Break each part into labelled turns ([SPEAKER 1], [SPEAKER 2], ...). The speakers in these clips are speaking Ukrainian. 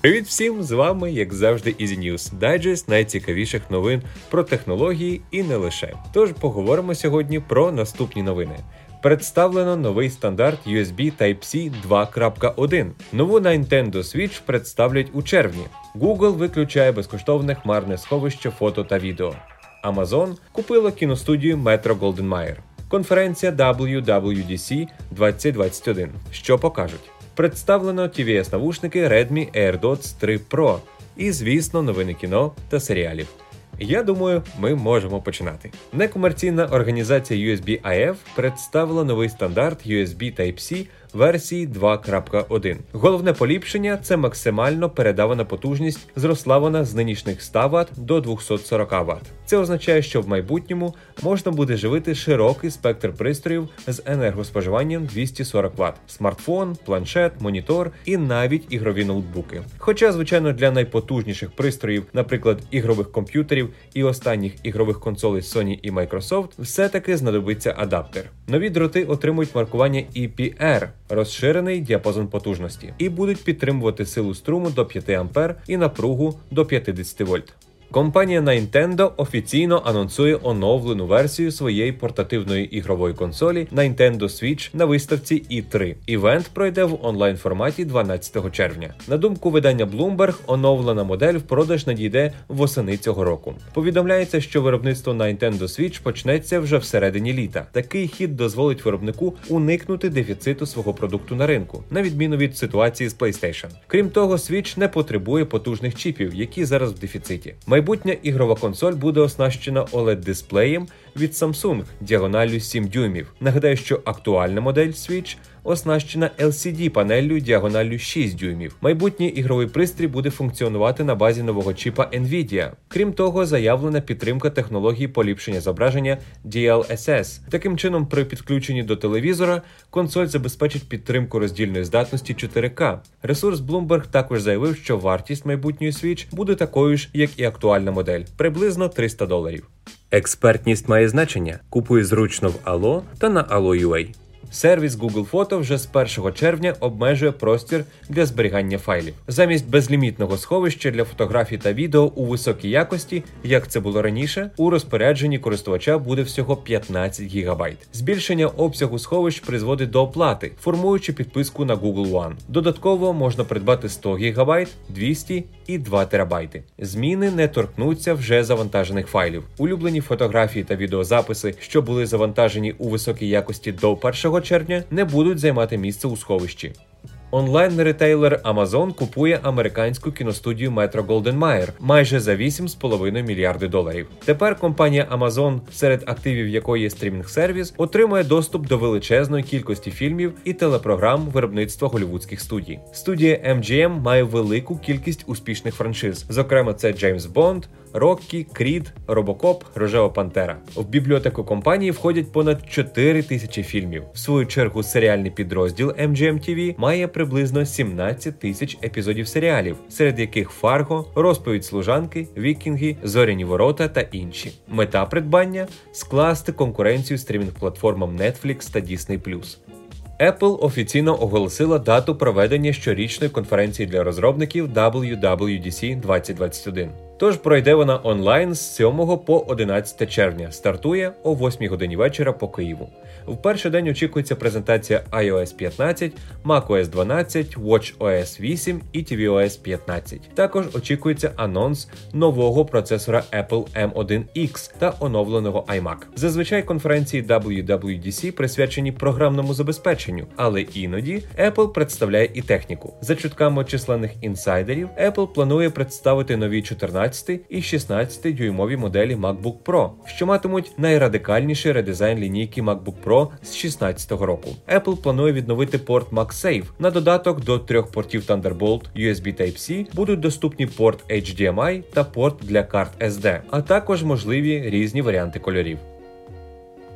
[SPEAKER 1] Привіт всім! З вами, як завжди, Easy News, дайджест найцікавіших новин про технології і не лише. Тож поговоримо сьогодні про наступні новини. Представлено новий стандарт USB Type-C 2.1. Нову Nintendo Switch представлять у червні. Google виключає безкоштовне хмарне сховище фото та відео. Amazon купила кіностудію Metro Goldwyn Mayer. Конференція WWDC 2021. Що покажуть? Представлено tvs навушники Redmi AirDots 3 Pro і, звісно, новини кіно та серіалів. Я думаю, ми можемо починати. Некомерційна організація USB IF представила новий стандарт USB Type-C версії 2.1. Головне поліпшення це максимально передавана потужність, зросла вона з нинішніх 100 Вт до 240 Вт. Це означає, що в майбутньому можна буде живити широкий спектр пристроїв з енергоспоживанням 240 Вт: смартфон, планшет, монітор і навіть ігрові ноутбуки. Хоча, звичайно, для найпотужніших пристроїв, наприклад, ігрових комп'ютерів і останніх ігрових консолей Sony і Microsoft, все-таки знадобиться адаптер. Нові дроти отримують маркування EPR розширений діапазон потужності і будуть підтримувати силу струму до 5 А і напругу до 50 вольт. Компанія Nintendo офіційно анонсує оновлену версію своєї портативної ігрової консолі Nintendo Switch на виставці E3. Івент пройде в онлайн форматі 12 червня. На думку видання Bloomberg, оновлена модель в продаж надійде восени цього року. Повідомляється, що виробництво Nintendo Switch почнеться вже всередині літа. Такий хід дозволить виробнику уникнути дефіциту свого продукту на ринку, на відміну від ситуації з PlayStation. Крім того, Switch не потребує потужних чіпів, які зараз в дефіциті. Майбутня ігрова консоль буде оснащена oled дисплеєм від Samsung діагоналлю 7 дюймів. Нагадаю, що актуальна модель Switch оснащена LCD панеллю діагоналлю 6 дюймів. Майбутній ігровий пристрій буде функціонувати на базі нового чіпа Nvidia. Крім того, заявлена підтримка технології поліпшення зображення DLSS. Таким чином, при підключенні до телевізора консоль забезпечить підтримку роздільної здатності 4К. Ресурс Bloomberg також заявив, що вартість майбутньої Switch буде такою ж, як і актуальна модель, приблизно 300 доларів. Експертність має значення. Купуй зручно в Allo та на Allo.ua. Сервіс Google Фото вже з 1 червня обмежує простір для зберігання файлів. Замість безлімітного сховища для фотографій та відео у високій якості, як це було раніше, у розпорядженні користувача буде всього 15 ГБ. Збільшення обсягу сховищ призводить до оплати, формуючи підписку на Google One. Додатково можна придбати 100 ГБ, 200 і 2 ТБ. Зміни не торкнуться вже завантажених файлів. Улюблені фотографії та відеозаписи, що були завантажені у високій якості до 1 червня не будуть займати місце у сховищі. Онлайн-ретейлер Amazon купує американську кіностудію Metro Goldwyn Mayer майже за 8,5 мільярди доларів. Тепер компанія Amazon, серед активів якої є стрімінг-сервіс, отримує доступ до величезної кількості фільмів і телепрограм виробництва голівудських студій. Студія MGM має велику кількість успішних франшиз. Зокрема, це Джеймс Бонд, Роккі, Крід, Робокоп, Рожева Пантера. В бібліотеку компанії входять понад 4 тисячі фільмів. В свою чергу серіальний підрозділ MGM TV має приблизно 17 тисяч епізодів серіалів, серед яких Фарго, розповідь служанки, Вікінги, Зоряні ворота та інші. Мета придбання скласти конкуренцію стрімінг-платформам Netflix та Disney+. Apple офіційно оголосила дату проведення щорічної конференції для розробників WWDC 2021. Тож пройде вона онлайн з 7 по 11 червня. Стартує о 8 годині вечора по Києву. В перший день очікується презентація iOS 15, macOS 12, watchOS 8 і tvOS 15. Також очікується анонс нового процесора Apple M1X та оновленого iMac. Зазвичай конференції WWDC присвячені програмному забезпеченню, але іноді Apple представляє і техніку. За чутками численних інсайдерів, Apple планує представити нові 14 і 16 дюймові моделі MacBook Pro, що матимуть найрадикальніший редизайн лінійки MacBook Pro З 2016 року. Apple планує відновити порт MagSafe. На додаток до трьох портів Thunderbolt USB Type-C будуть доступні порт HDMI та порт для карт SD, а також можливі різні варіанти кольорів.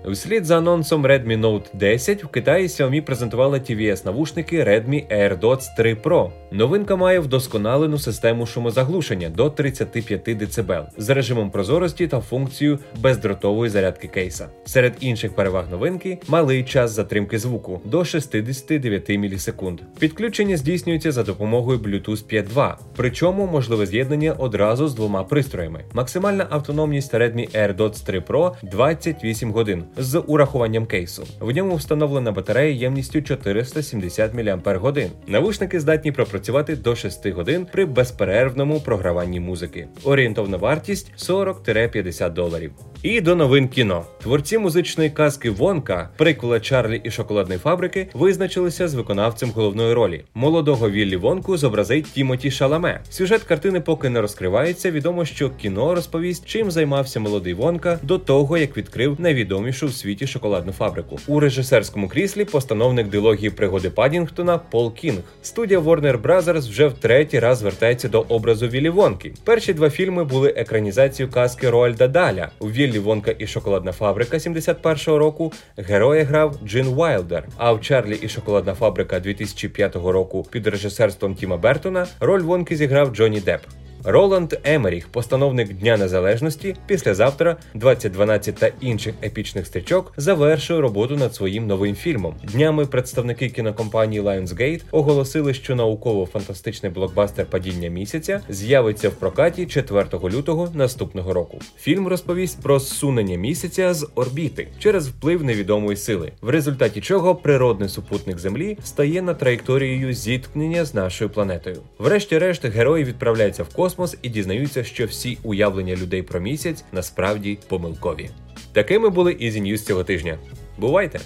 [SPEAKER 1] Вслід за анонсом Redmi Note 10 в Китаї Xiaomi презентувала tvs навушники Redmi AirDots 3 Pro. Новинка має вдосконалену систему шумозаглушення до 35 дБ з режимом прозорості та функцією бездротової зарядки кейса. Серед інших переваг новинки малий час затримки звуку до 69 мілісекунд. Підключення здійснюється за допомогою Bluetooth 5.2, причому можливе з'єднання одразу з двома пристроями. Максимальна автономність Redmi AirDots 3 Pro 28 годин з урахуванням кейсу. В ньому встановлена батарея ємністю 470 мАч. Навушники здатні пропрацювати до 6 годин при безперервному програванні музики. Орієнтовна вартість 40-50 доларів. І до новин кіно. Творці музичної казки Вонка, приквела Чарлі і шоколадної фабрики, визначилися з виконавцем головної ролі. Молодого Віллі Вонку зобразить Тімоті Шаламе. Сюжет картини поки не розкривається. Відомо, що кіно розповість, чим займався молодий Вонка до того, як відкрив найвідомішу в світі шоколадну фабрику. У режисерському кріслі постановник дилогії пригоди Падінгтона Пол Кінг. Студія Warner Brothers вже в третій раз звертається до образу Віллі Вонки. Перші два фільми були екранізацією казки Роальда Даля. У Віллі Вонка і шоколадна фабрика 71-го року героя грав Джин Вайлдер. А в Чарлі і шоколадна фабрика 2005 року під режисерством Тіма Бертона роль Вонки зіграв Джонні Депп. Роланд Емеріх, постановник Дня Незалежності, післязавтра 2012 та інших епічних стрічок, завершує роботу над своїм новим фільмом. Днями представники кінокомпанії Lionsgate оголосили, що науково-фантастичний блокбастер Падіння місяця з'явиться в прокаті 4 лютого наступного року. Фільм розповість про зсунення місяця з орбіти через вплив невідомої сили, в результаті чого природний супутник Землі стає на траєкторію зіткнення з нашою планетою. Врешті-решт, герої відправляються в космос космос і дізнаються, що всі уявлення людей про місяць насправді помилкові. Такими були Ізі Ньюз цього тижня. Бувайте!